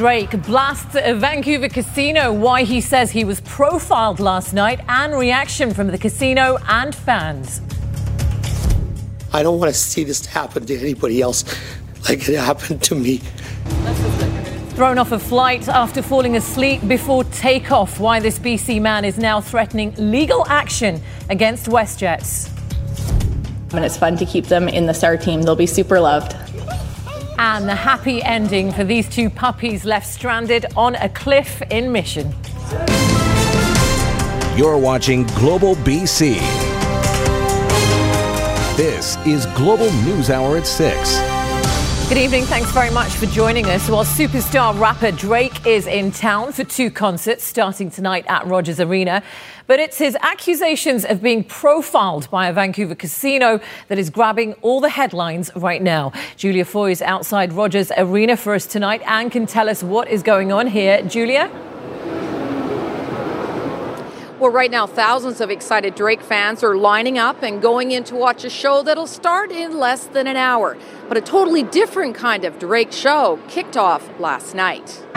Drake blasts a Vancouver casino, why he says he was profiled last night, and reaction from the casino and fans. I don't want to see this happen to anybody else like it happened to me. Thrown off a flight after falling asleep before takeoff, why this BC man is now threatening legal action against WestJets. And it's fun to keep them in the SAR team. They'll be super loved. And the happy ending for these two puppies left stranded on a cliff in Mission. You're watching Global BC. This is Global News Hour at 6. Good evening. Thanks very much for joining us. While superstar rapper Drake is in town for two concerts starting tonight at Rogers Arena. But it's his accusations of being profiled by a Vancouver casino that is grabbing all the headlines right now. Julia Foy is outside Rogers Arena for us tonight and can tell us what is going on here. Julia? Well, right now, thousands of excited Drake fans are lining up and going in to watch a show that'll start in less than an hour. But a totally different kind of Drake show kicked off last night. The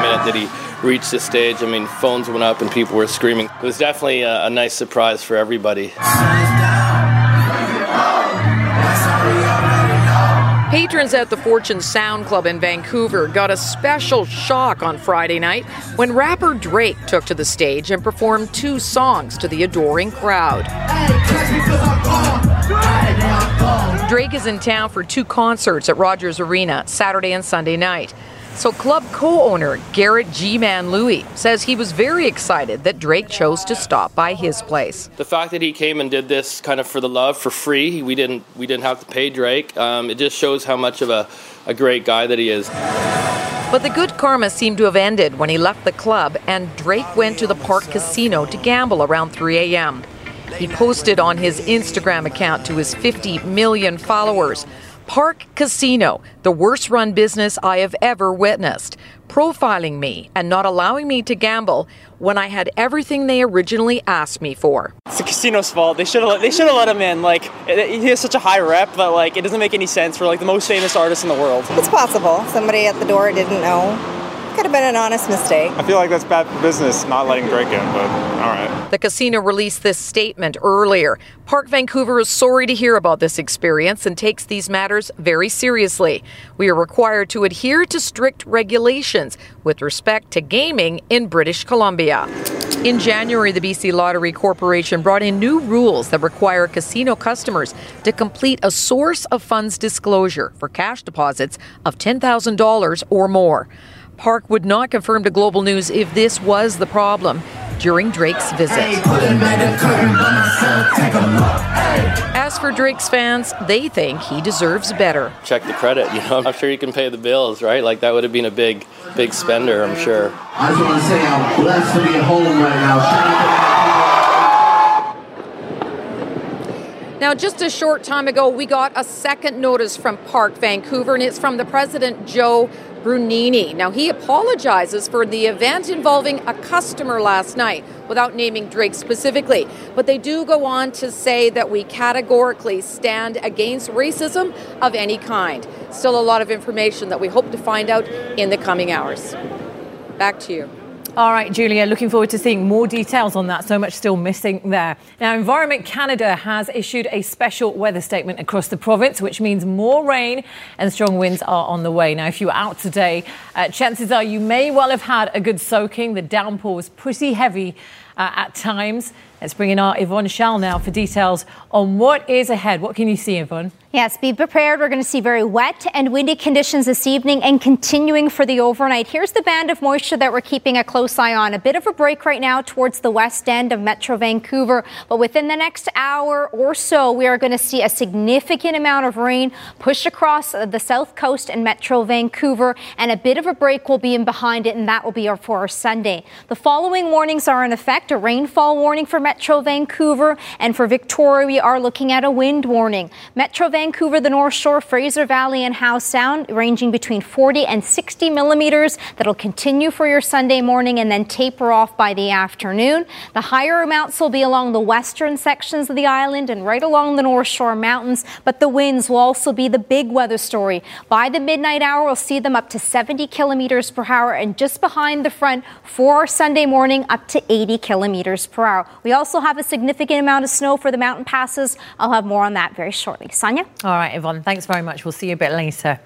minute that he reached the stage, I mean, phones went up and people were screaming. It was definitely a, a nice surprise for everybody. Patrons at the Fortune Sound Club in Vancouver got a special shock on Friday night when rapper Drake took to the stage and performed two songs to the adoring crowd. Drake is in town for two concerts at Rogers Arena Saturday and Sunday night. So, club co owner Garrett G Man Louie says he was very excited that Drake chose to stop by his place. The fact that he came and did this kind of for the love, for free, we didn't we didn't have to pay Drake. Um, it just shows how much of a, a great guy that he is. But the good karma seemed to have ended when he left the club and Drake went to the Parq Casino to gamble around 3 a.m. He posted on his Instagram account to his 50 million followers Parq Casino, the worst run business I have ever witnessed, profiling me and not allowing me to gamble when I had everything they originally asked me for. It's the casino's fault. They should have they should have let him in. Like it, he has such a high rep but like it doesn't make any sense for like the most famous artist in the world. It's possible somebody at the door didn't know. Could have been an honest mistake. I feel like that's bad business not letting Drake in, but all right. The casino released this statement earlier. Parq Vancouver is sorry to hear about this experience and takes these matters very seriously. We are required to adhere to strict regulations with respect to gaming in British Columbia. In January, the BC Lottery Corporation brought in new rules that require casino customers to complete a source of funds disclosure for cash deposits of $10,000 or more. Parq would not confirm to Global News if this was the problem during Drake's visit. As for Drake's fans, they think he deserves better. Check the credit, you know. I'm sure he can pay the bills, right? Like that would have been a big, big spender, I'm sure. I just want to say I'm blessed to be at home right now. Now, just a short time ago, we got a second notice from Parq Vancouver, and it's from the president, Joe Brunini. Now, he apologizes for the event involving a customer last night without naming Drake specifically. But they do go on to say that we categorically stand against racism of any kind. Still a lot of information that we hope to find out in the coming hours. Back to you. All right, Julia, looking forward to seeing more details on that. So much still missing there. Now, Environment Canada has issued a special weather statement across the province, which means more rain and strong winds are on the way. Now, if you were out today, uh, chances are you may well have had a good soaking. The downpour was pretty heavy uh, at times. Let's bring in our Yvonne Schalle now for details on what is ahead. What can you see, Yvonne? Yes, be prepared. We're going to see very wet and windy conditions this evening and continuing for the overnight. Here's the band of moisture that we're keeping a close eye on. A bit of a break right now towards the west end of Metro Vancouver, but within the next hour or so, we are going to see a significant amount of rain push across the south coast and Metro Vancouver, and a bit of a break will be in behind it, and that will be for our Sunday. The following warnings are in effect a rainfall warning for Metro Vancouver. And for Victoria, we are looking at a wind warning. Metro Vancouver, the North Shore, Fraser Valley, and Howe Sound ranging between 40 and 60 millimeters. That'll continue for your Sunday morning and then taper off by the afternoon. The higher amounts will be along the western sections of the island and right along the North Shore Mountains, but the winds will also be the big weather story. By the midnight hour, we'll see them up to 70 kilometers per hour, and just behind the front for Sunday morning, up to 80 kilometers per hour. We also have a significant amount of snow for the mountain passes. I'll have more on that very shortly. Sonia? All right, Yvonne, thanks very much. We'll see you a bit later.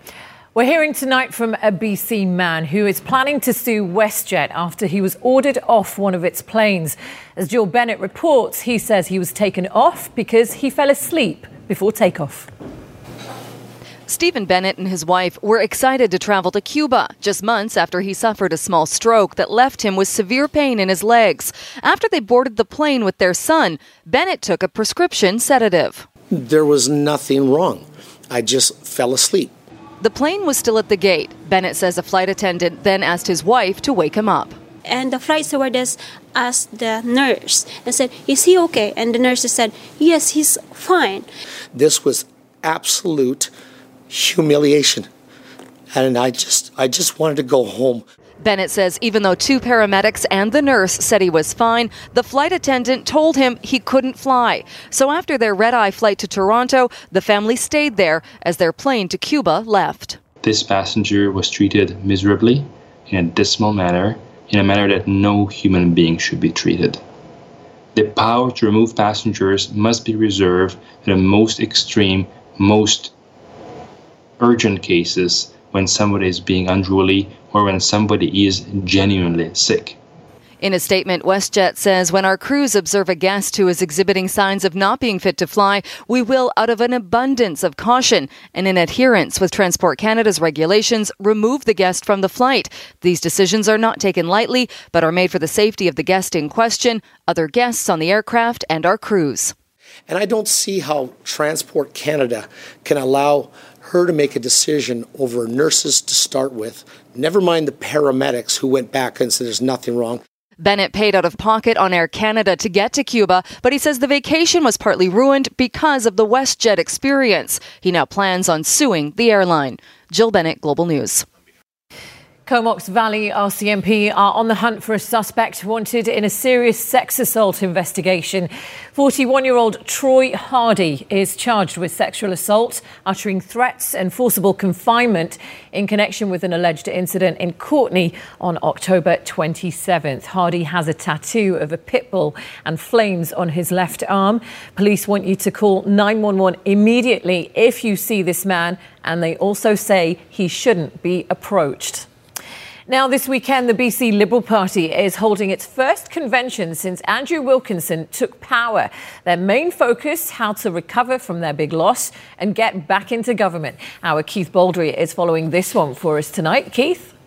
We're hearing tonight from a BC man who is planning to sue WestJet after he was ordered off one of its planes. As Jill Bennett reports, he says he was taken off because he fell asleep before takeoff. Stephen Bennett and his wife were excited to travel to Cuba just months after he suffered a small stroke that left him with severe pain in his legs. After they boarded the plane with their son, Bennett took a prescription sedative. There was nothing wrong. I just fell asleep. The plane was still at the gate. Bennett says a flight attendant then asked his wife to wake him up. And the flight stewardess asked the nurse and said, Is he okay? And the nurse said, Yes, he's fine. This was absolute humiliation. And I just I just wanted to go home. Bennett says even though two paramedics and the nurse said he was fine, the flight attendant told him he couldn't fly. So after their red eye flight to Toronto, the family stayed there as their plane to Cuba left. This passenger was treated miserably, in a dismal manner, in a manner that no human being should be treated. The power to remove passengers must be reserved in the most extreme, most urgent cases when somebody is being unruly or when somebody is genuinely sick. In a statement, WestJet says when our crews observe a guest who is exhibiting signs of not being fit to fly, we will, out of an abundance of caution and in adherence with Transport Canada's regulations, remove the guest from the flight. These decisions are not taken lightly, but are made for the safety of the guest in question, other guests on the aircraft, and our crews. And I don't see how Transport Canada can allow her to make a decision over nurses to start with, never mind the paramedics who went back and said there's nothing wrong. Bennett paid out of pocket on Air Canada to get to Cuba, but he says the vacation was partly ruined because of the WestJet experience. He now plans on suing the airline. Jill Bennett, Global News. Comox Valley RCMP are on the hunt for a suspect wanted in a serious sex assault investigation. 41 year old Troy Hardy is charged with sexual assault, uttering threats and forcible confinement in connection with an alleged incident in Courtenay on October 27th. Hardy has a tattoo of a pit bull and flames on his left arm. Police want you to call 911 immediately if you see this man, and they also say he shouldn't be approached. Now, this weekend, the BC Liberal Party is holding its first convention since Andrew Wilkinson took power. Their main focus, how to recover from their big loss and get back into government. Our Keith Baldrey is following this one for us tonight. Keith?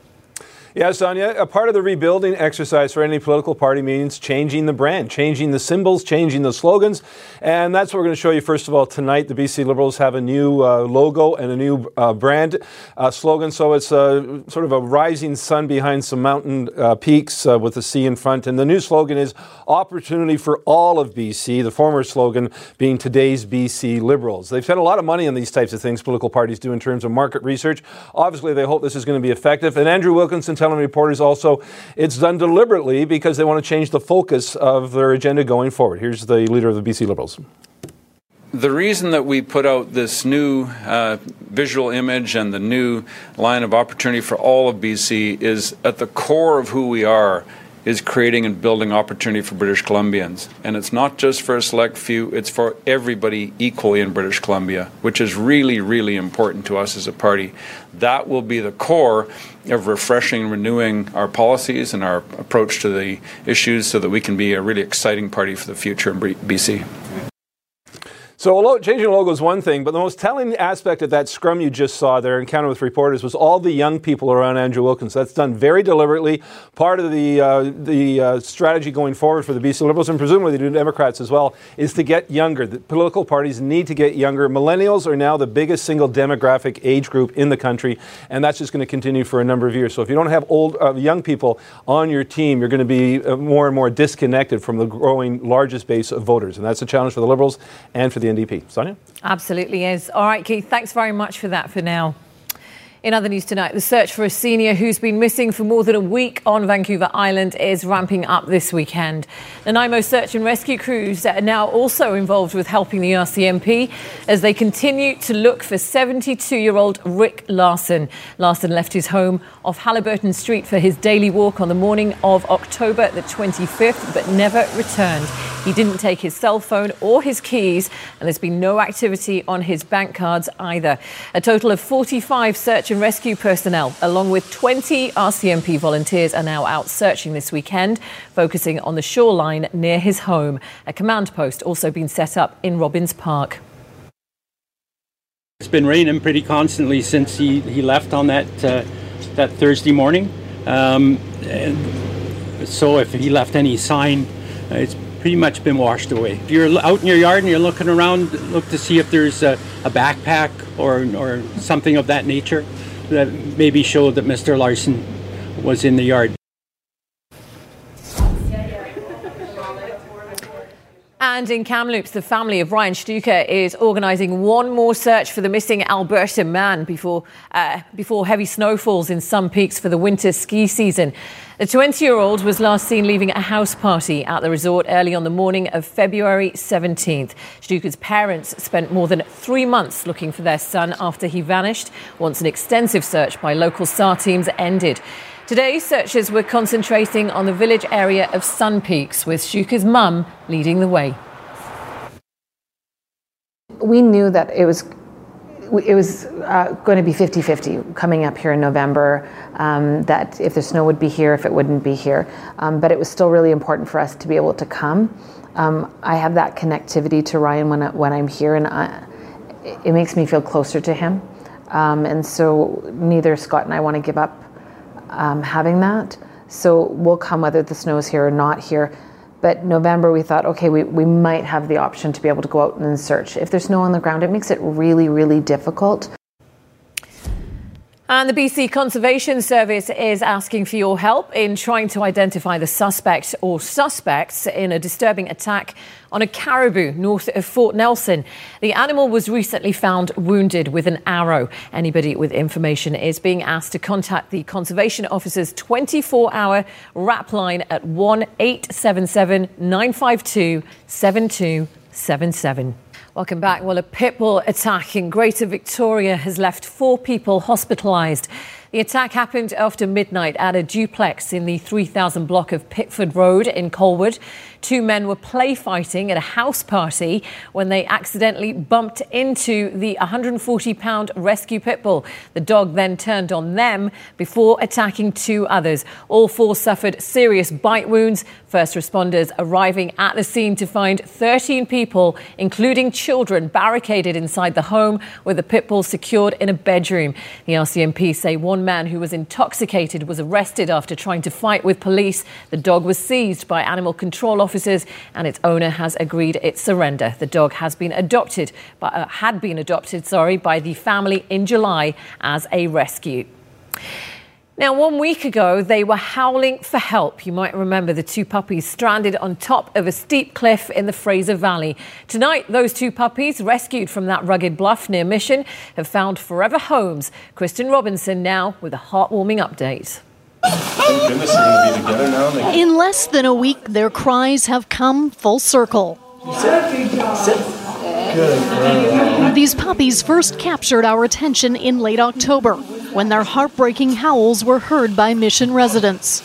Yeah, Sonia, a part of the rebuilding exercise for any political party means changing the brand, changing the symbols, changing the slogans. And that's what we're going to show you first of all tonight. The BC Liberals have a new uh, logo and a new uh, brand uh, slogan. So it's a, sort of a rising sun behind some mountain uh, peaks uh, with the sea in front. And the new slogan is opportunity for all of BC, the former slogan being today's BC Liberals. They've spent a lot of money on these types of things, political parties do in terms of market research. Obviously, they hope this is going to be effective. And Andrew Wilkinson telling reporters also it's done deliberately because they want to change the focus of their agenda going forward. Here's the leader of the BC Liberals. The reason that we put out this new uh, visual image and the new line of opportunity for all of BC is at the core of who we are is creating and building opportunity for British Columbians. And it's not just for a select few, it's for everybody equally in British Columbia, which is really, really important to us as a party. That will be the core of refreshing, and renewing our policies and our approach to the issues so that we can be a really exciting party for the future in BC. So changing the logo is one thing, but the most telling aspect of that scrum you just saw there, encounter with reporters, was all the young people around Andrew Wilkinson. That's done very deliberately. Part of the uh, the uh, strategy going forward for the BC Liberals and presumably the Democrats as well is to get younger. The political parties need to get younger. Millennials are now the biggest single demographic age group in the country, and that's just going to continue for a number of years. So if you don't have old uh, young people on your team, you're going to be uh, more and more disconnected from the growing largest base of voters, and that's a challenge for the Liberals and for the NDP. Sonia? Absolutely is. All right, Keith, thanks very much for that for now. In other news tonight, the search for a senior who's been missing for more than a week on Vancouver Island is ramping up this weekend. Nanaimo search and rescue crews are now also involved with helping the RCMP as they continue to look for 72 year old Rick Larson. Larson left his home off Haliburton Street for his daily walk on the morning of October the 25th, but never returned. He didn't take his cell phone or his keys, and there's been no activity on his bank cards either. A total of 45 search and rescue personnel, along with 20 RCMP volunteers, are now out searching this weekend, focusing on the shoreline near his home. A command post also been set up in Robbins Park. It's been raining pretty constantly since he, he left on that uh, that Thursday morning. Um, so if he left any sign, uh, it's pretty much been washed away. If you're out in your yard and you're looking around, look to see if there's a, a backpack or, or something of that nature that maybe showed that Mr. Larson was in the yard. And in Kamloops, the family of Ryan Shtuka is organising one more search for the missing Alberta man before, uh, before heavy snow falls in some peaks for the winter ski season. The 20 year old was last seen leaving a house party at the resort early on the morning of February 17th. Shtuka's parents spent more than three months looking for their son after he vanished, once an extensive search by local SAR teams ended. Today, searchers were concentrating on the village area of Sun Peaks, with Shtuka's mum leading the way. We knew that it was it was uh, going to be 50-50 coming up here in November. Um, that if the snow would be here, if it wouldn't be here, um, but it was still really important for us to be able to come. Um, I have that connectivity to Ryan when I, when I'm here, and I, it makes me feel closer to him. Um, and so neither Scott and I want to give up um, having that. So we'll come whether the snow is here or not here. But November, we thought, okay, we, we might have the option to be able to go out and search. If there's snow on the ground, it makes it really, really difficult. And the BC Conservation Service is asking for your help in trying to identify the suspect or suspects in a disturbing attack on a caribou north of Fort Nelson. The animal was recently found wounded with an arrow. Anybody with information is being asked to contact the Conservation Officer's 24 hour RAP line at 1 877 952 7277. Welcome back. Well, a pit bull attack in Greater Victoria has left four people hospitalised. The attack happened after midnight at a duplex in the 3000 block of Pitford Road in Colwood. Two men were play fighting at a house party when they accidentally bumped into the 140 pound rescue pit bull. The dog then turned on them before attacking two others. All four suffered serious bite wounds. First responders arriving at the scene to find 13 people, including children, barricaded inside the home with the pit bull secured in a bedroom. The RCMP say one man who was intoxicated was arrested after trying to fight with police. The dog was seized by animal control officers officers, and its owner has agreed its surrender. The dog has been adopted, but uh, had been adopted, sorry, by the family in July as a rescue. Now, one week ago, they were howling for help. You might remember the two puppies stranded on top of a steep cliff in the Fraser Valley. Tonight, those two puppies, rescued from that rugged bluff near Mission, have found forever homes. Kristen Robinson now with a heartwarming update. In less than a week, their cries have come full circle. These puppies first captured our attention in late October when their heartbreaking howls were heard by mission residents.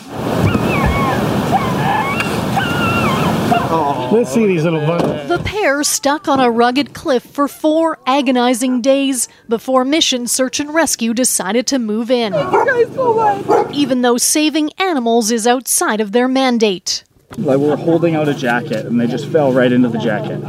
Let's see these little buggers. The pair stuck on a rugged cliff for four agonizing days before Mission Search and Rescue decided to move in. Even though saving animals is outside of their mandate. Like we're holding out a jacket and they just fell right into the jacket.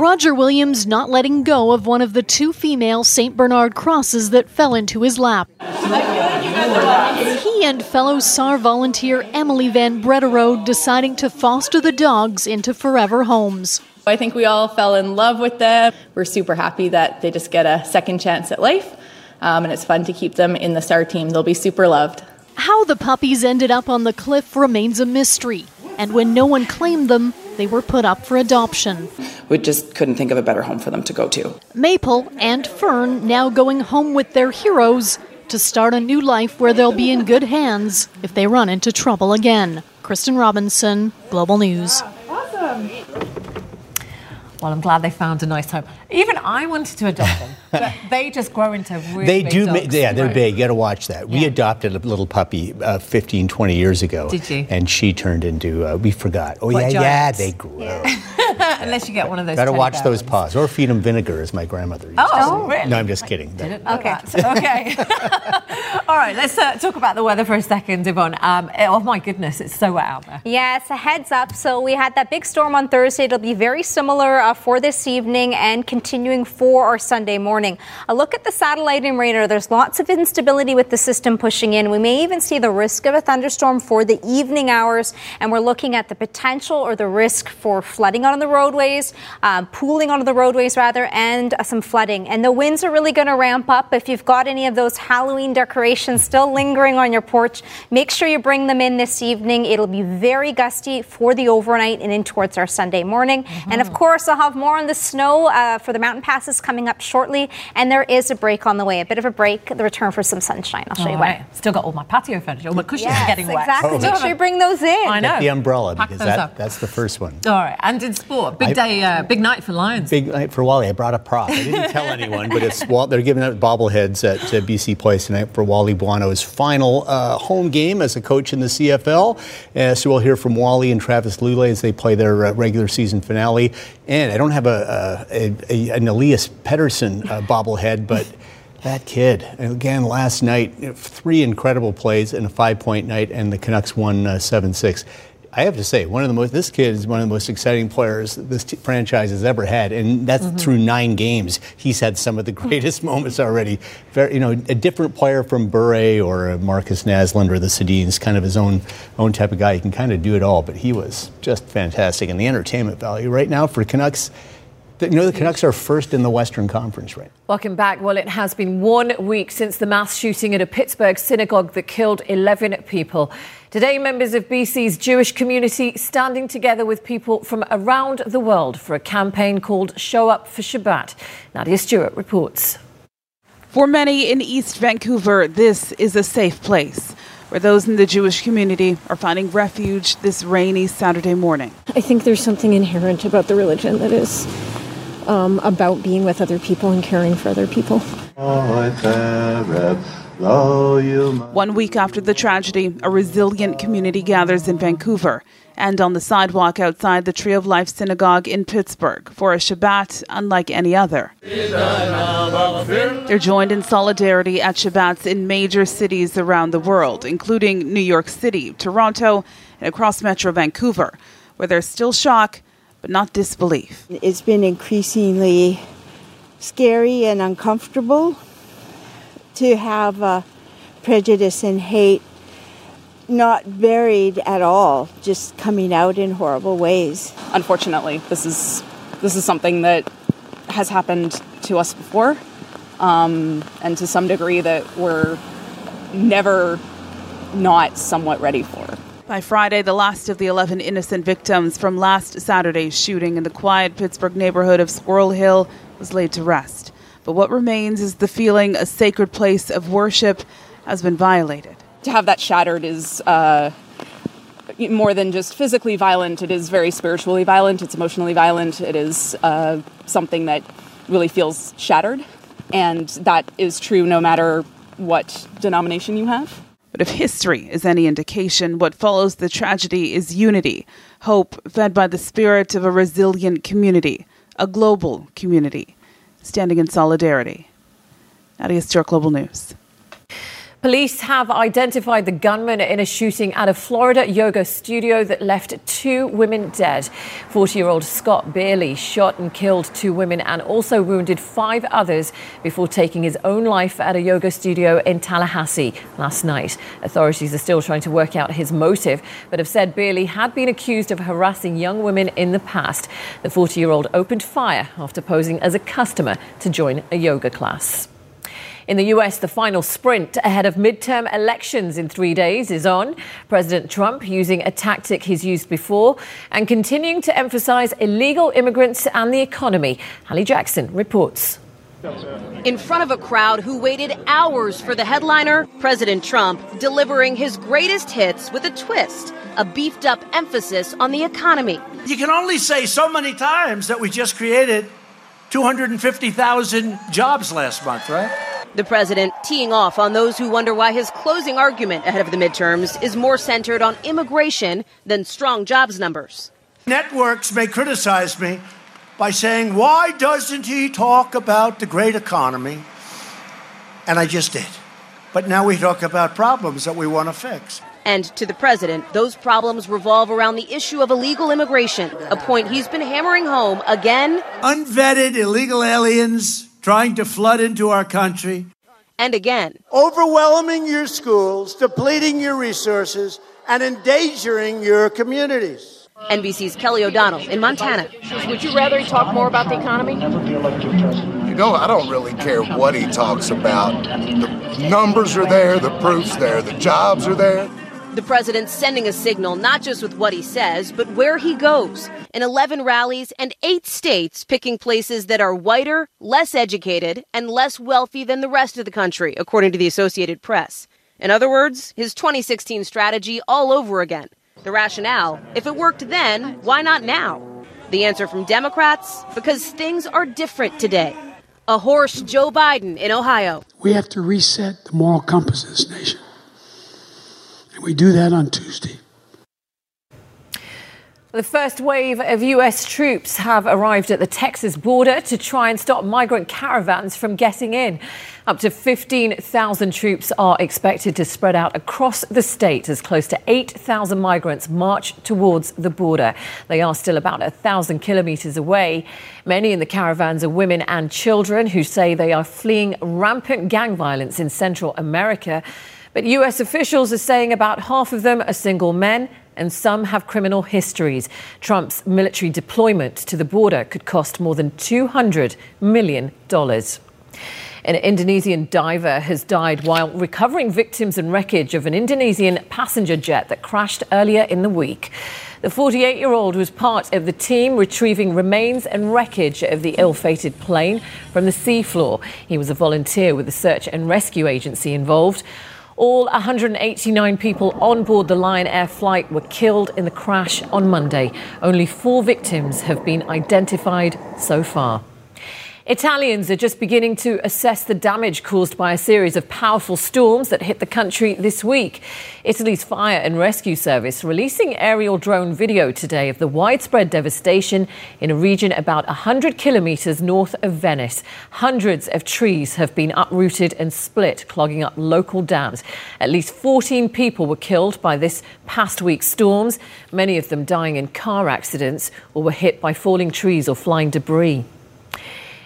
Roger Williams not letting go of one of the two female St. Bernard crosses that fell into his lap. He and fellow SAR volunteer Emily Van Brederode deciding to foster the dogs into forever homes. I think we all fell in love with them. We're super happy that they just get a second chance at life, um, and it's fun to keep them in the SAR team. They'll be super loved. How the puppies ended up on the cliff remains a mystery, and when no one claimed them, they were put up for adoption. We just couldn't think of a better home for them to go to. Maple and Fern now going home with their heroes to start a new life where they'll be in good hands if they run into trouble again. Kristen Robinson, Global News. Well, I'm glad they found a nice home. Even I wanted to adopt them, but they just grow into really they do dogs. yeah they're Right. big you gotta watch that we adopted a little puppy uh, 15 20 years ago Did you? and she turned into uh, we forgot oh What, yeah yeah giants? they grow Unless you get one of those. gotta watch those ones. paws or feed them vinegar as my grandmother used Oh, to say. really? no i'm just kidding Didn't know okay. okay. All right, let's uh, talk about the weather for a second, Yvonne. Um, oh my goodness, it's so wet out there. Yes. a heads up. So we had that big storm on Thursday. It'll be very similar uh, for this evening and continuing for our Sunday morning. A look at the satellite and radar. There's lots of instability with the system pushing in. We may even see the risk of a thunderstorm for the evening hours, and we're looking at the potential or the risk for flooding on the roadways, um, pooling onto the roadways rather, and uh, some flooding. And the winds are really going to ramp up. If you've got any of those Halloween decorations still lingering on your porch, make sure you bring them in this evening. It'll be very gusty for the overnight and in towards our Sunday morning. And of course, I'll have more on the snow uh, for the mountain passes coming up shortly. And there is a break on the way, a bit of a break, the return for some sunshine. I'll show you All when. right. Still got all my patio furniture. All my cushions Yes, are getting wet. exactly. Make sure you bring those in. I know. Get the umbrella Pack because that, that's the first one All right, and in sport, big I- day, uh, big night for Lions. Big night for Wally. I brought a prop. I didn't tell anyone, but it's they're giving out bobbleheads at uh, BC Place tonight for Wally Buono's final uh, home game as a coach in the CFL. Uh, so we'll hear from Wally and Travis Lulay as they play their uh, regular season finale. And I don't have a, a, a an Elias Pettersson uh, bobblehead, but. That kid, again, last night, three incredible plays and a five point night, and the Canucks won uh, 7 6. I have to say, one of the most, this kid is one of the most exciting players this t- franchise has ever had, and that's mm-hmm. through nine games. He's had some of the greatest moments already. Very, you know, a different player from Bure or Markus Naslund or the Sedins, kind of his own own type of guy. He can kind of do it all, but he was just fantastic. And the entertainment value right now for Canucks, you know, the Canucks are first in the Western Conference right Welcome back. Well, it has been one week since the mass shooting at a Pittsburgh synagogue that killed 11 people. Today, members of BC's Jewish community standing together with people from around the world for a campaign called Show Up for Shabbat. Nadia Stewart reports. For many in East Vancouver, this is a safe place where those in the Jewish community are finding refuge this rainy Saturday morning. I think there's something inherent about the religion that is um, about being with other people and caring for other people. One week after the tragedy, a resilient community gathers in Vancouver and on the sidewalk outside the Tree of Life Synagogue in Pittsburgh for a Shabbat unlike any other. They're joined in solidarity at Shabbats in major cities around the world, including New York City, Toronto, and across Metro Vancouver, where there's still shock but not disbelief. It's been increasingly scary and uncomfortable to have uh, prejudice and hate not buried at all, just coming out in horrible ways. Unfortunately, this is this is something that has happened to us before, um, and to some degree that we're never not somewhat ready for. By Friday, the last of the 11 innocent victims from last Saturday's shooting in the quiet Pittsburgh neighborhood of Squirrel Hill was laid to rest. But what remains is the feeling a sacred place of worship has been violated. To have that shattered is uh, more than just physically violent. It is very spiritually violent. It's emotionally violent. It is uh, something that really feels shattered, and that is true no matter what denomination you have. But if history is any indication, what follows the tragedy is unity, hope fed by the spirit of a resilient community, a global community, standing in solidarity. Nadia Stewart, Global News. Police have identified the gunman in a shooting at a Florida yoga studio that left two women dead. 40 year old Scott Beierle shot and killed two women and also wounded five others before taking his own life at a yoga studio in Tallahassee last night. Authorities are still trying to work out his motive, but have said Beierle had been accused of harassing young women in the past. The 40 year old opened fire after posing as a customer to join a yoga class. In the US, the final sprint ahead of midterm elections in three days is on. President Trump using a tactic he's used before and continuing to emphasize illegal immigrants and the economy. Hallie Jackson reports. In front of a crowd who waited hours for the headliner, President Trump delivering his greatest hits with a twist, a beefed up emphasis on the economy. You can only say so many times that we just created 250,000 jobs last month, right? The president teeing off on those who wonder why his closing argument ahead of the midterms is more centered on immigration than strong jobs numbers. Networks may criticize me by saying, why doesn't he talk about the great economy? And I just did. But now we talk about problems that we want to fix. And to the president, those problems revolve around the issue of illegal immigration, a point he's been hammering home again. Unvetted illegal aliens trying to flood into our country. And again. Overwhelming your schools, depleting your resources, and endangering your communities. NBC's Kelly O'Donnell in Montana. Would you rather he talk more about the economy? You know, I don't really care what he talks about. The numbers are there, the proof's there, the jobs are there. The president's sending a signal not just with what he says, but where he goes. In 11 rallies and eight states, picking places that are whiter, less educated, and less wealthy than the rest of the country, according to the Associated Press. In other words, his 2016 strategy all over again. The rationale if it worked then, why not now? The answer from Democrats because things are different today. A hoarse Joe Biden in Ohio. We have to reset the moral compass of this nation. And we do that on Tuesday. The first wave of U.S. troops have arrived at the Texas border to try and stop migrant caravans from getting in. Up to 15,000 troops are expected to spread out across the state as close to 8,000 migrants march towards the border. They are still about 1,000 kilometers away. Many in the caravans are women and children who say they are fleeing rampant gang violence in Central America. U.S. officials are saying about half of them are single men and some have criminal histories. Trump's military deployment to the border could cost more than $200 million. An Indonesian diver has died while recovering victims and wreckage of an Indonesian passenger jet that crashed earlier in the week. The 48 year old was part of the team retrieving remains and wreckage of the ill fated plane from the seafloor. He was a volunteer with the search and rescue agency involved. All 189 people on board the Lion Air flight were killed in the crash on Monday. Only four victims have been identified so far. Italians are just beginning to assess the damage caused by a series of powerful storms that hit the country this week. Italy's Fire and Rescue Service releasing aerial drone video today of the widespread devastation in a region about 100 kilometers north of Venice. Hundreds of trees have been uprooted and split, clogging up local dams. At least 14 people were killed by this past week's storms, many of them dying in car accidents or were hit by falling trees or flying debris.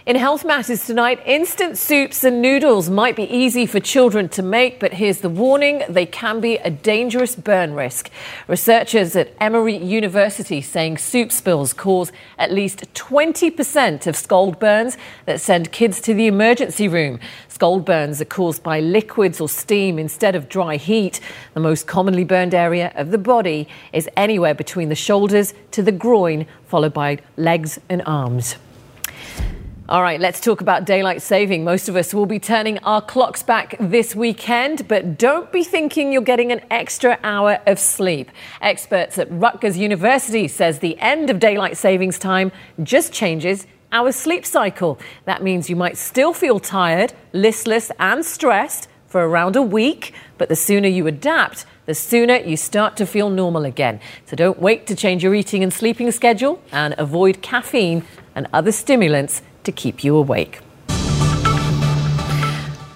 In Health Matters tonight, instant soups and noodles might be easy for children to make, but here's the warning they can be a dangerous burn risk. Researchers at Emory University saying soup spills cause at least 20% of scald burns that send kids to the emergency room. Scald burns are caused by liquids or steam instead of dry heat. The most commonly burned area of the body is anywhere between the shoulders to the groin, followed by legs and arms. All right, let's talk about daylight saving. Most of us will be turning our clocks back this weekend, but don't be thinking you're getting an extra hour of sleep. Experts at Rutgers University says the end of daylight savings time just changes our sleep cycle. That means you might still feel tired, listless, and stressed for around a week, but the sooner you adapt, the sooner you start to feel normal again. So don't wait to change your eating and sleeping schedule and avoid caffeine and other stimulants to keep you awake.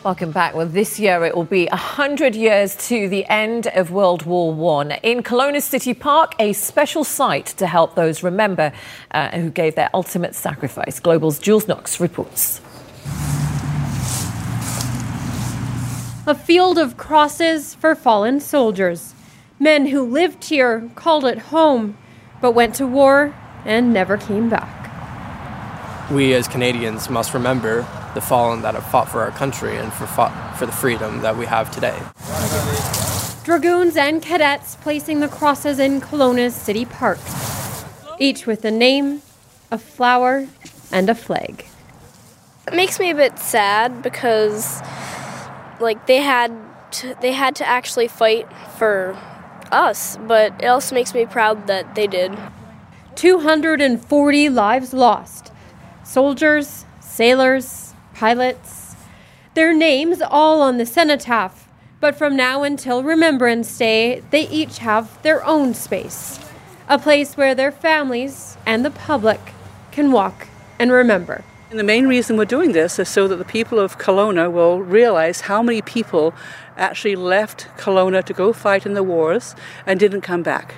Welcome back. Well, this year it will be 100 years to the end of World War One. In Kelowna City Park, a special site to help those remember uh, who gave their ultimate sacrifice. Global's Jules Knox reports. A field of crosses for fallen soldiers. Men who lived here called it home, but went to war and never came back. We as Canadians must remember the fallen that have fought for our country and for, fought for the freedom that we have today. Dragoons and cadets placing the crosses in Kelowna's city park, each with a name, a flower, and a flag. It makes me a bit sad because, like, they had to, they had to actually fight for us, but it also makes me proud that they did. 240 lives lost. Soldiers, sailors, pilots. Their names all on the cenotaph, but from now until Remembrance Day, they each have their own space. A place where their families and the public can walk and remember. And the main reason we're doing this is so that the people of Kelowna will realize how many people actually left Kelowna to go fight in the wars and didn't come back.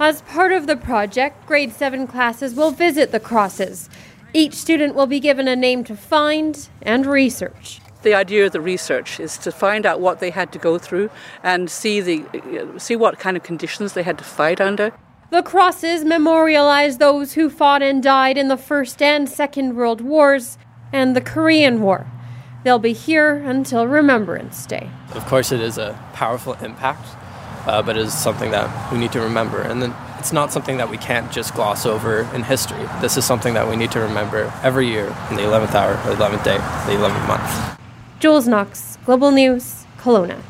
As part of the project, grade 7 classes will visit the crosses. Each student will be given a name to find and research. The idea of the research is to find out what they had to go through and see the see what kind of conditions they had to fight under. The crosses memorialize those who fought and died in the First and Second World Wars and the Korean War. They'll be here until Remembrance Day. Of course, it is a powerful impact, uh, but it is something that we need to remember. And then it's not something that we can't just gloss over in history. This is something that we need to remember every year in the 11th hour, the 11th day, the 11th month. Jules Knox, Global News, Kelowna.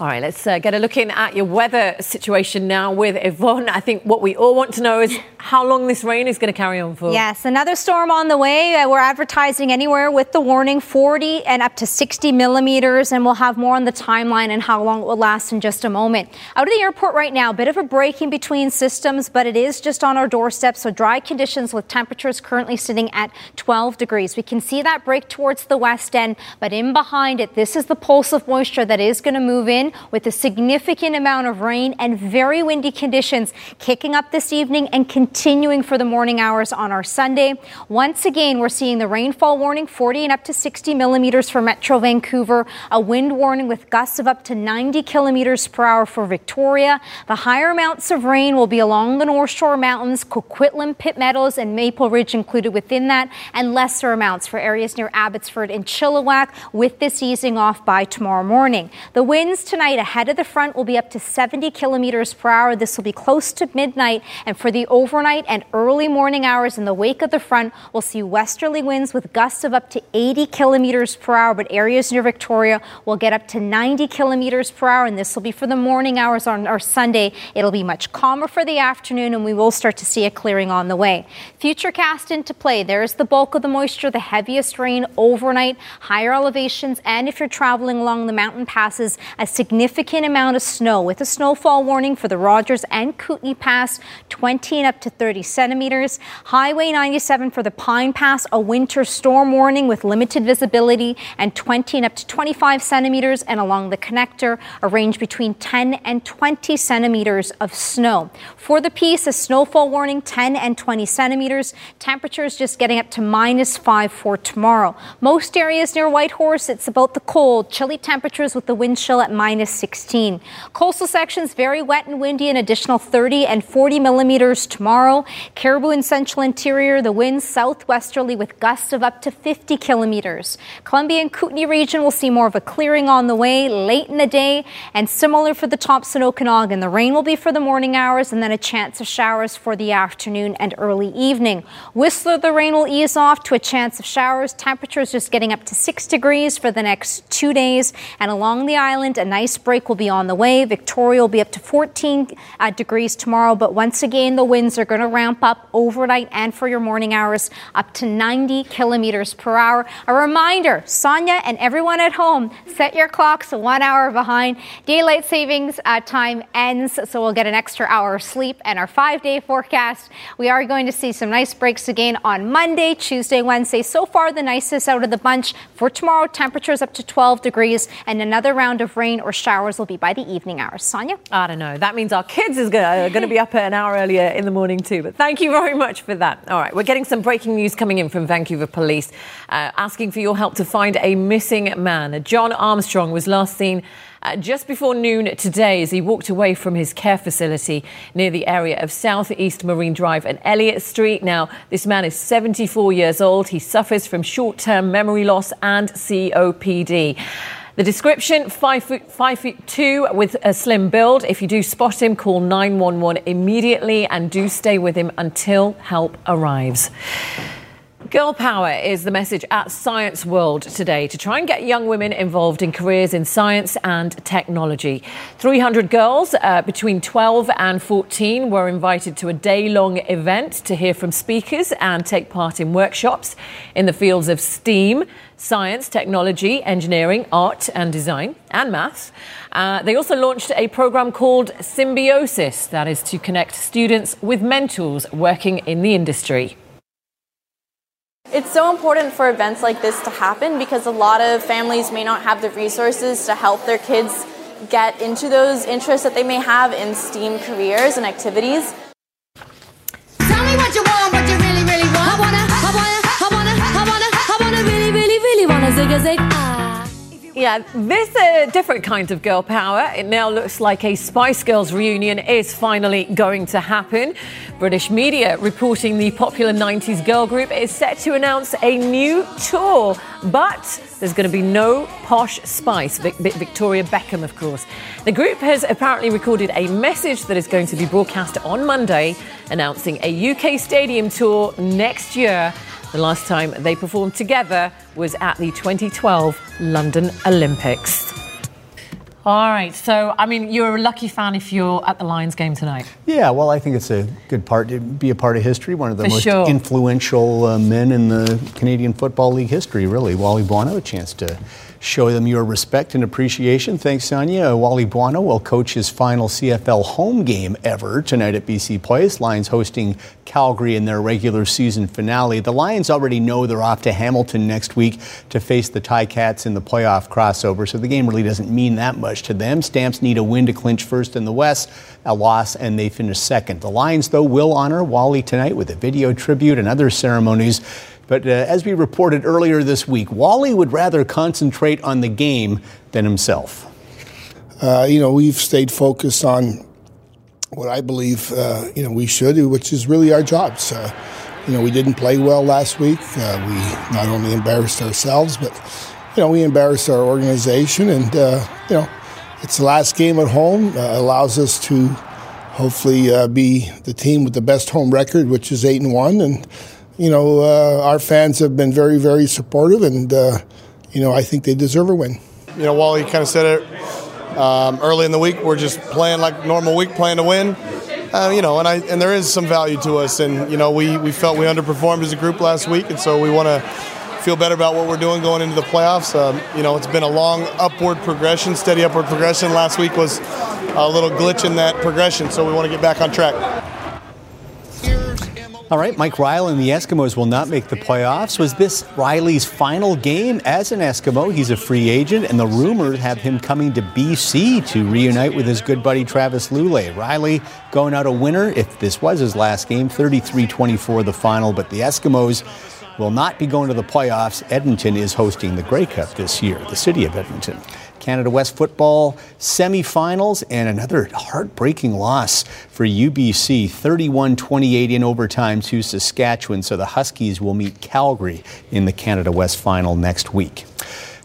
All right, let's uh, get a look in at your weather situation now with Yvonne. I think what we all want to know is how long this rain is going to carry on for. Yes, another storm on the way. Uh, we're advertising anywhere with the warning 40 and up to 60 millimeters, and we'll have more on the timeline and how long it will last in just a moment. Out of the airport right now, a bit of a break in between systems, but it is just on our doorstep, so dry conditions with temperatures currently sitting at 12 degrees. We can see that break towards the west end, but in behind it, this is the pulse of moisture that is going to move in with a significant amount of rain and very windy conditions kicking up this evening and continuing for the morning hours on our Sunday. Once again, we're seeing the rainfall warning 40 and up to 60 millimeters for Metro Vancouver, a wind warning with gusts of up to 90 kilometers per hour for Victoria. The higher amounts of rain will be along the North Shore Mountains, Coquitlam, Pitt Meadows, and Maple Ridge included within that, and lesser amounts for areas near Abbotsford and Chilliwack, with this easing off by tomorrow morning. The winds tonight ahead of the front will be up to 70 kilometers per hour. This will be close to midnight, and for the overnight and early morning hours in the wake of the front, we'll see westerly winds with gusts of up to 80 kilometers per hour, but areas near Victoria will get up to 90 kilometers per hour, and this will be for the morning hours on our Sunday. It'll be much calmer for the afternoon, and we will start to see a clearing on the way. Future cast into play. There's the bulk of the moisture, the heaviest rain overnight, higher elevations, and if you're traveling along the mountain passes, a significant amount of snow with a snowfall warning for the Rogers and Kootenay Pass, 20 and up to 30 centimeters. Highway 97 for the Pine Pass, a winter storm warning with limited visibility and 20 and up to 25 centimeters. And along the connector, a range between 10 and 20 centimeters of snow. For the Peace, a snowfall warning 10 and 20 centimeters. Temperatures just getting up to minus 5 for tomorrow. Most areas near Whitehorse, it's about the cold, chilly temperatures with the wind chill at minus 16. Coastal sections very wet and windy, an additional 30 and 40 millimeters tomorrow. Cariboo and central interior, the winds southwesterly with gusts of up to 50 kilometers. Columbia and Kootenay region will see more of a clearing on the way late in the day, and similar for the Thompson Okanagan. The rain will be for the morning hours and then a chance of showers for the afternoon and early evening. Whistler, the rain will ease off to a chance of showers. Temperatures just getting up to 6 degrees for the next two days, and along the island, a nice ice break will be on the way. Victoria will be up to 14 uh, degrees tomorrow, but once again, the winds are going to ramp up overnight and for your morning hours up to 90 kilometers per hour. A reminder, Sonia and everyone at home, set your clocks one hour behind. Daylight savings uh, time ends, so we'll get an extra hour of sleep. And our five day forecast, we are going to see some nice breaks again on Monday, Tuesday, Wednesday. So far, the nicest out of the bunch. For tomorrow, temperatures up to 12 degrees, and another round of rain or showers will be by the evening hours. Sonia? I don't know. That means our kids is going to be up an hour earlier in the morning too. But thank you very much for that. All right, we're getting some breaking news coming in from Vancouver Police, uh, asking for your help to find a missing man. John Armstrong was last seen. Uh, just before noon today, as he walked away from his care facility near the area of Southeast Marine Drive and Elliott Street. Now, this man is 74 years old. He suffers from short term memory loss and COPD. The description five foot, five two with a slim build. If you do spot him, call 911 immediately and do stay with him until help arrives. Girl power is the message at Science World today to try and get young women involved in careers in science and technology. 300 girls uh, between 12 and 14 were invited to a day long event to hear from speakers and take part in workshops in the fields of STEAM, science, technology, engineering, art and design, and maths. Uh, they also launched a program called Symbiosis, that is to connect students with mentors working in the industry. It's so important for events like this to happen because a lot of families may not have the resources to help their kids get into those interests that they may have in STEAM careers and activities. Really, wanna zig a zig. Ah. Yeah, this uh, different kind of girl power. It now looks like a Spice Girls reunion is finally going to happen. British media reporting the popular 90s girl group is set to announce a new tour, but there's going to be no posh Spice, Vic- Vic- Victoria Beckham, of course. The group has apparently recorded a message that is going to be broadcast on Monday, announcing a UK stadium tour next year. The last time they performed together was at the 2012 London Olympics. All right, so I mean, you're a lucky fan if you're at the Lions game tonight. Yeah, well, I think it's a good part to be a part of history. One of the For most sure. influential uh, men in the Canadian Football League history, really. Wally Buono, a chance to show them your respect and appreciation. Thanks, Sonia. Wally Buono will coach his final CFL home game ever tonight at BC Place. Lions hosting Calgary in their regular season finale. The Lions already know they're off to Hamilton next week to face the Ticats in the playoff crossover, so the game really doesn't mean that much to them. Stamps need a win to clinch first in the West, a loss, and they finish second. The Lions, though, will honor Wally tonight with a video tribute and other ceremonies. But uh, as we reported earlier this week, Wally would rather concentrate on the game than himself. Uh, you know, we've stayed focused on what I believe, uh, you know, we should do, which is really our jobs. You know, we didn't play well last week. Uh, we not only embarrassed ourselves, but, you know, we embarrassed our organization. And, uh, you know, it's the last game at home, uh, allows us to hopefully uh, be the team with the best home record, which is 8 and 1. And, you know, uh, our fans have been very, very supportive, and, uh, you know, I think they deserve a win. You know, Wally kind of said it um, early in the week. We're just playing like normal week, playing to win. Uh, you know, and I and there is some value to us. And you know, we we felt we underperformed as a group last week, and so we want to feel better about what we're doing going into the playoffs. Um, you know, it's been a long upward progression, steady upward progression. Last week was a little glitch in that progression, so we want to get back on track. All right, Mike Riley and the Eskimos will not make the playoffs. Was this Riley's final game as an Eskimo? He's a free agent, and the rumors have him coming to BC to reunite with his good buddy Travis Lulay. Riley going out a winner if this was his last game, 33 24 the final, but the Eskimos will not be going to the playoffs. Edmonton is hosting the Grey Cup this year, the city of Edmonton. Canada West football semifinals and another heartbreaking loss for UBC 31 28 in overtime to Saskatchewan. So the Huskies will meet Calgary in the Canada West final next week.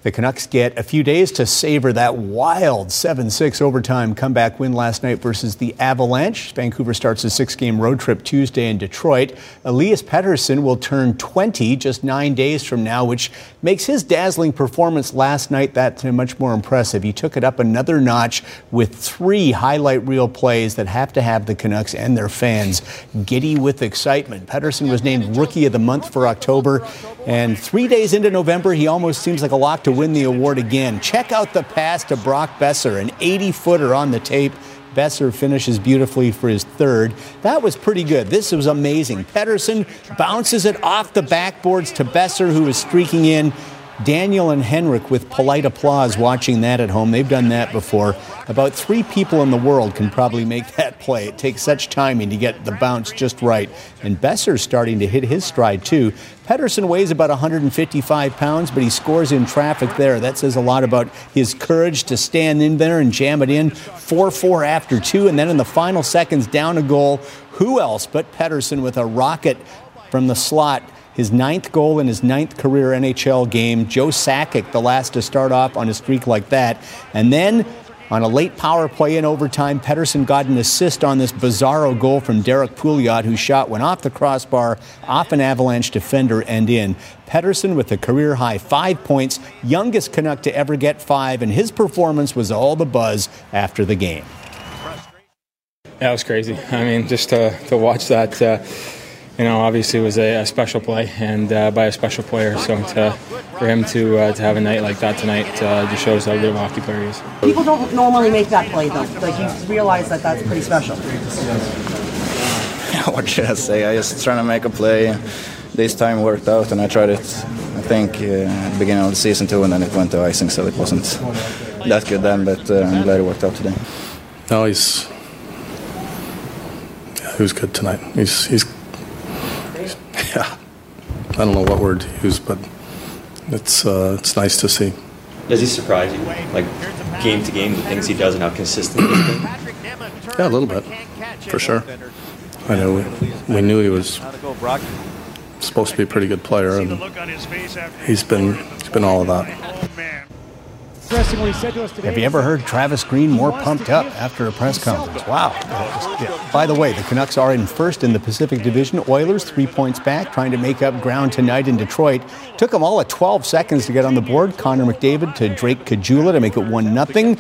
The Canucks get a few days to savor that wild 7 6 overtime comeback win last night versus the Avalanche. Vancouver starts a six game road trip Tuesday in Detroit. Elias Pettersson will turn 20 just nine days from now, which makes his dazzling performance last night that uh, much more impressive. He took it up another notch with three highlight reel plays that have to have the Canucks and their fans giddy with excitement. Pettersson was named Rookie of the Month for October, and three days into November, he almost seems like a lock to win the award again. Check out the pass to Brock Boeser, an 80 footer on the tape. Boeser finishes beautifully for his third. That was pretty good. This was amazing. Pettersson bounces it off the backboards to Besser, who is streaking in. Daniel and Henrik with polite applause watching that at home. They've done that before. About three people in the world can probably make that play. It takes such timing to get the bounce just right. And Boeser's starting to hit his stride too. Pettersson weighs about 155 pounds, but he scores in traffic there. That says a lot about his courage to stand in there and jam it in. 4 4 after two, and then in the final seconds, down a goal. Who else but Pettersson with a rocket from the slot? His ninth goal in his ninth career NHL game. Joe Sakic, the last to start off on a streak like that. And then on a late power play in overtime, Pettersson got an assist on this bizarro goal from Derrick Pouliot, whose shot went off the crossbar, off an Avalanche defender, and in. Pettersson with a career high five points, youngest Canuck to ever get five, and his performance was all the buzz after the game. That was crazy. I mean, just to, to watch that. Uh, you know, obviously it was a, a special play and uh, by a special player. So to, for him to uh, to have a night like that tonight uh, just shows how good of a hockey player he is. People don't normally make that play though. Like you realize that that's pretty special. what should I say? I just trying to make a play. This time worked out, and I tried it. I think uh, at the beginning of the season too, and then it went to icing, so it wasn't that good then. But uh, I'm glad it worked out today. No, he's yeah, he was good tonight. He's he's yeah, I don't know what word to use, but it's uh, it's nice to see. Does he surprise you, like game to game, the things he does and how consistent he's been? Yeah, a little bit, for sure. I know we, we knew he was supposed to be a pretty good player, and he's been he's been all of that. Have you ever heard Travis Green more pumped up after a press conference? Wow. By the way, the Canucks are in first in the Pacific Division. Oilers three points back, trying to make up ground tonight in Detroit. Took them all at 12 seconds to get on the board. Connor McDavid to Drake Caggiula to make it 1 0.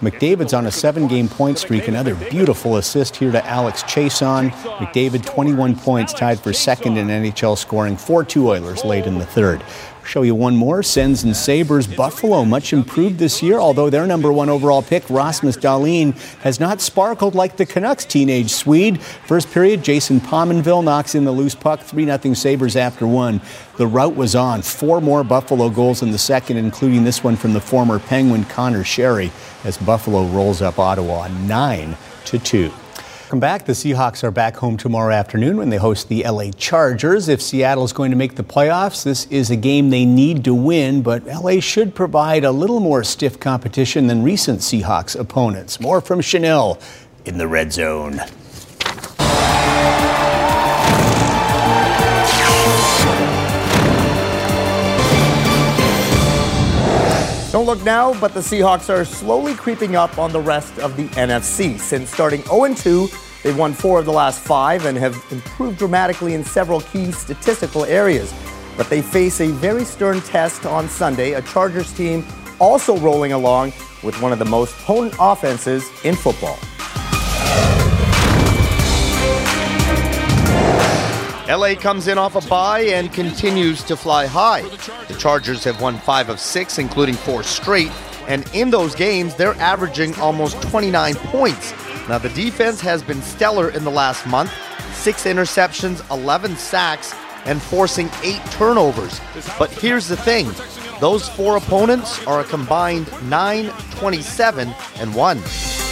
McDavid's on a seven game point streak. Another beautiful assist here to Alex Chiasson. McDavid, 21 points, tied for second in NHL scoring. 4 2 Oilers late in the third. Show you one more. Sens and Sabres. Buffalo, much improved this year, although their number one overall pick, Rasmus Dahlin, has not sparkled like the Canucks teenage Swede. First period, Jason Pominville knocks in the loose puck, 3 0 Sabres after one. The route was on. Four more Buffalo goals in the second, including this one from the former Penguin Conor Sheary, as Buffalo rolls up Ottawa 9 to 2. Welcome back. The Seahawks are back home tomorrow afternoon when they host the LA Chargers. If Seattle is going to make the playoffs, this is a game they need to win, but LA should provide a little more stiff competition than recent Seahawks opponents. More from Chanel in the red zone. Don't look now, but the Seahawks are slowly creeping up on the rest of the NFC. Since starting 0 2, they've won four of the last five and have improved dramatically in several key statistical areas. But they face a very stern test on Sunday, a Chargers team also rolling along with one of the most potent offenses in football. LA comes in off a bye and continues to fly high. The Chargers have won five of six, including four straight, and in those games, they're averaging almost 29 points. Now, the defense has been stellar in the last month six interceptions, 11 sacks, and forcing eight turnovers. But here's the thing those four opponents are a combined 9, 27, and 1.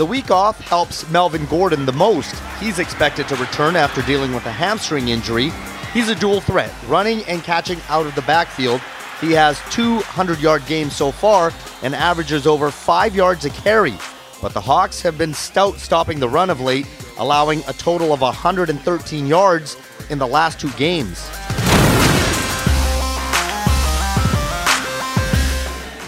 The week off helps Melvin Gordon the most. He's expected to return after dealing with a hamstring injury. He's a dual threat, running and catching out of the backfield. He has 200 yard games so far and averages over 5 yards a carry. But the Hawks have been stout stopping the run of late, allowing a total of 113 yards in the last two games.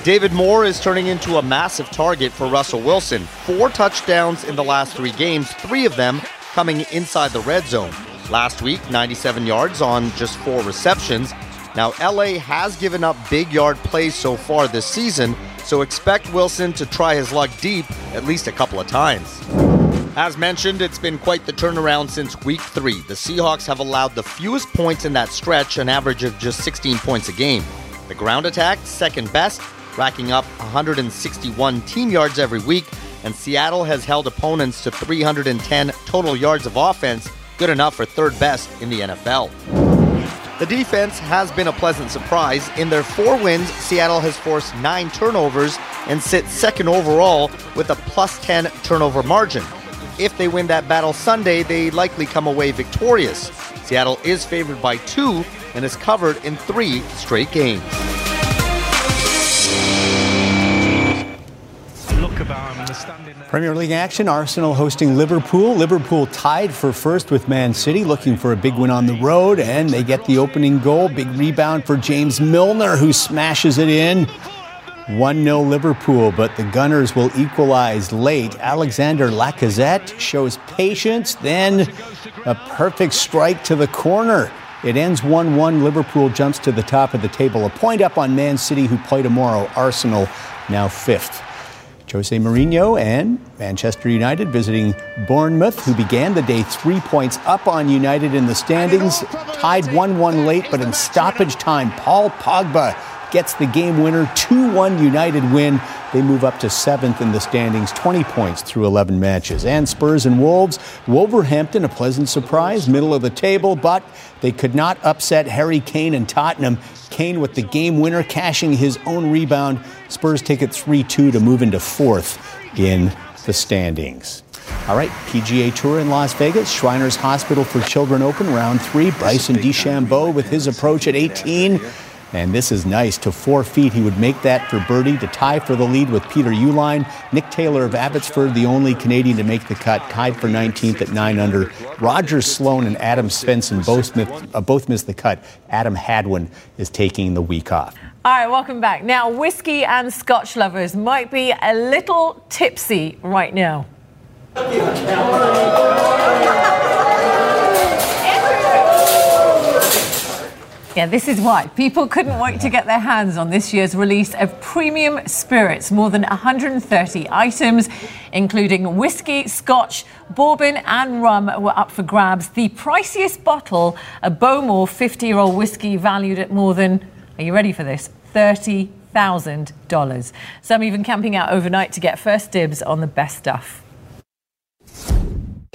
David Moore is turning into a massive target for Russell Wilson. Four touchdowns in the last three games, three of them coming inside the red zone. Last week, 97 yards on just four receptions. Now, LA has given up big yard plays so far this season, so expect Wilson to try his luck deep at least a couple of times. As mentioned, it's been quite the turnaround since week three. The Seahawks have allowed the fewest points in that stretch, an average of just 16 points a game. The ground attack, second best, racking up 161 team yards every week, and Seattle has held opponents to 310 total yards of offense, good enough for third best in the NFL. The defense has been a pleasant surprise. In their four wins, Seattle has forced nine turnovers and sits second overall with a plus 10 turnover margin. If they win that battle Sunday, they likely come away victorious. Seattle is favored by two and is covered in three straight games. Premier League action Arsenal hosting Liverpool. Liverpool tied for first with Man City, looking for a big win on the road, and they get the opening goal. Big rebound for James Milner, who smashes it in. 1 0 Liverpool, but the Gunners will equalize late. Alexander Lacazette shows patience, then a perfect strike to the corner. It ends 1 1. Liverpool jumps to the top of the table, a point up on Man City, who play tomorrow. Arsenal now fifth. Jose Mourinho and Manchester United visiting Bournemouth, who began the day three points up on United in the standings, tied 1 1 late, but in stoppage time, Paul Pogba gets the game winner 2 1 United win. They move up to seventh in the standings, 20 points through 11 matches. And Spurs and Wolves, Wolverhampton, a pleasant surprise, middle of the table, but they could not upset Harry Kane and Tottenham. Kane with the game winner, cashing his own rebound. Spurs take it 3 2 to move into fourth in the standings. All right, PGA Tour in Las Vegas, Shriners Hospital for Children Open, round three. Bryson DeChambeau with his approach at 18. And this is nice. To four feet, he would make that for birdie to tie for the lead with Peter Uihlein. Nick Taylor of Abbotsford, the only Canadian to make the cut, tied for 19th at 9 under. Roger Sloan and Adam Svensson both, uh, both missed the cut. Adam Hadwin is taking the week off. All right, welcome back. Now, whiskey and scotch lovers might be a little tipsy right now. Yeah, this is why. People couldn't wait to get their hands on this year's release of premium spirits. More than 130 items, including whiskey, scotch, bourbon, and rum, were up for grabs. The priciest bottle, a Bowmore 50 year old whiskey, valued at more than, are you ready for this? $30,000. Some even camping out overnight to get first dibs on the best stuff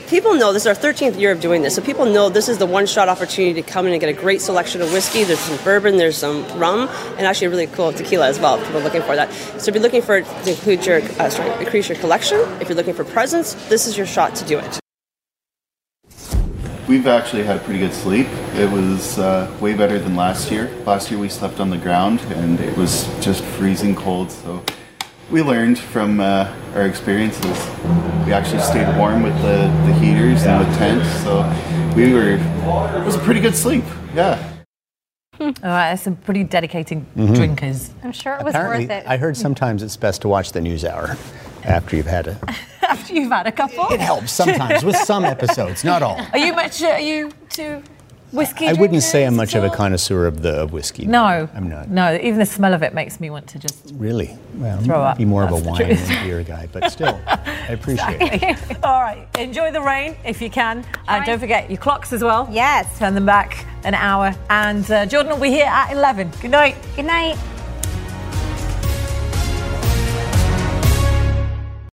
people know this is our 13th year of doing this, so people know this is the one shot opportunity to come in and get a great selection of whiskey. There's some bourbon, there's some rum, and actually a really cool tequila as well. People are looking for that, so if you're looking for to include your uh, sorry, increase your collection, if you're looking for presents, this is your shot to do it. We've actually had a pretty good sleep. It was uh, way better than last year. Last year we slept on the ground and it was just freezing cold. So we learned from uh, our experiences. We actually stayed warm with the, the heaters and the tents, so we were. It was a pretty good sleep. Yeah. All right, that's some pretty dedicated Mhm. drinkers. I'm sure it was Apparently, worth it. I heard sometimes it's best to watch the news hour after you've had a. After you've had a couple, It helps sometimes with some episodes, not all. Are you much? Are you too whiskey? I wouldn't say I'm much of a connoisseur of the of whiskey. No, I'm not. No, even the smell of it makes me want to just. Really? Well, Throw up. be more of a wine truth. and beer guy, but still, I appreciate it. All right, enjoy the rain if you can. Uh, don't forget your clocks as well. Yes. Turn them back an hour. And uh, Jordan will be here at 11. Good night. Good night.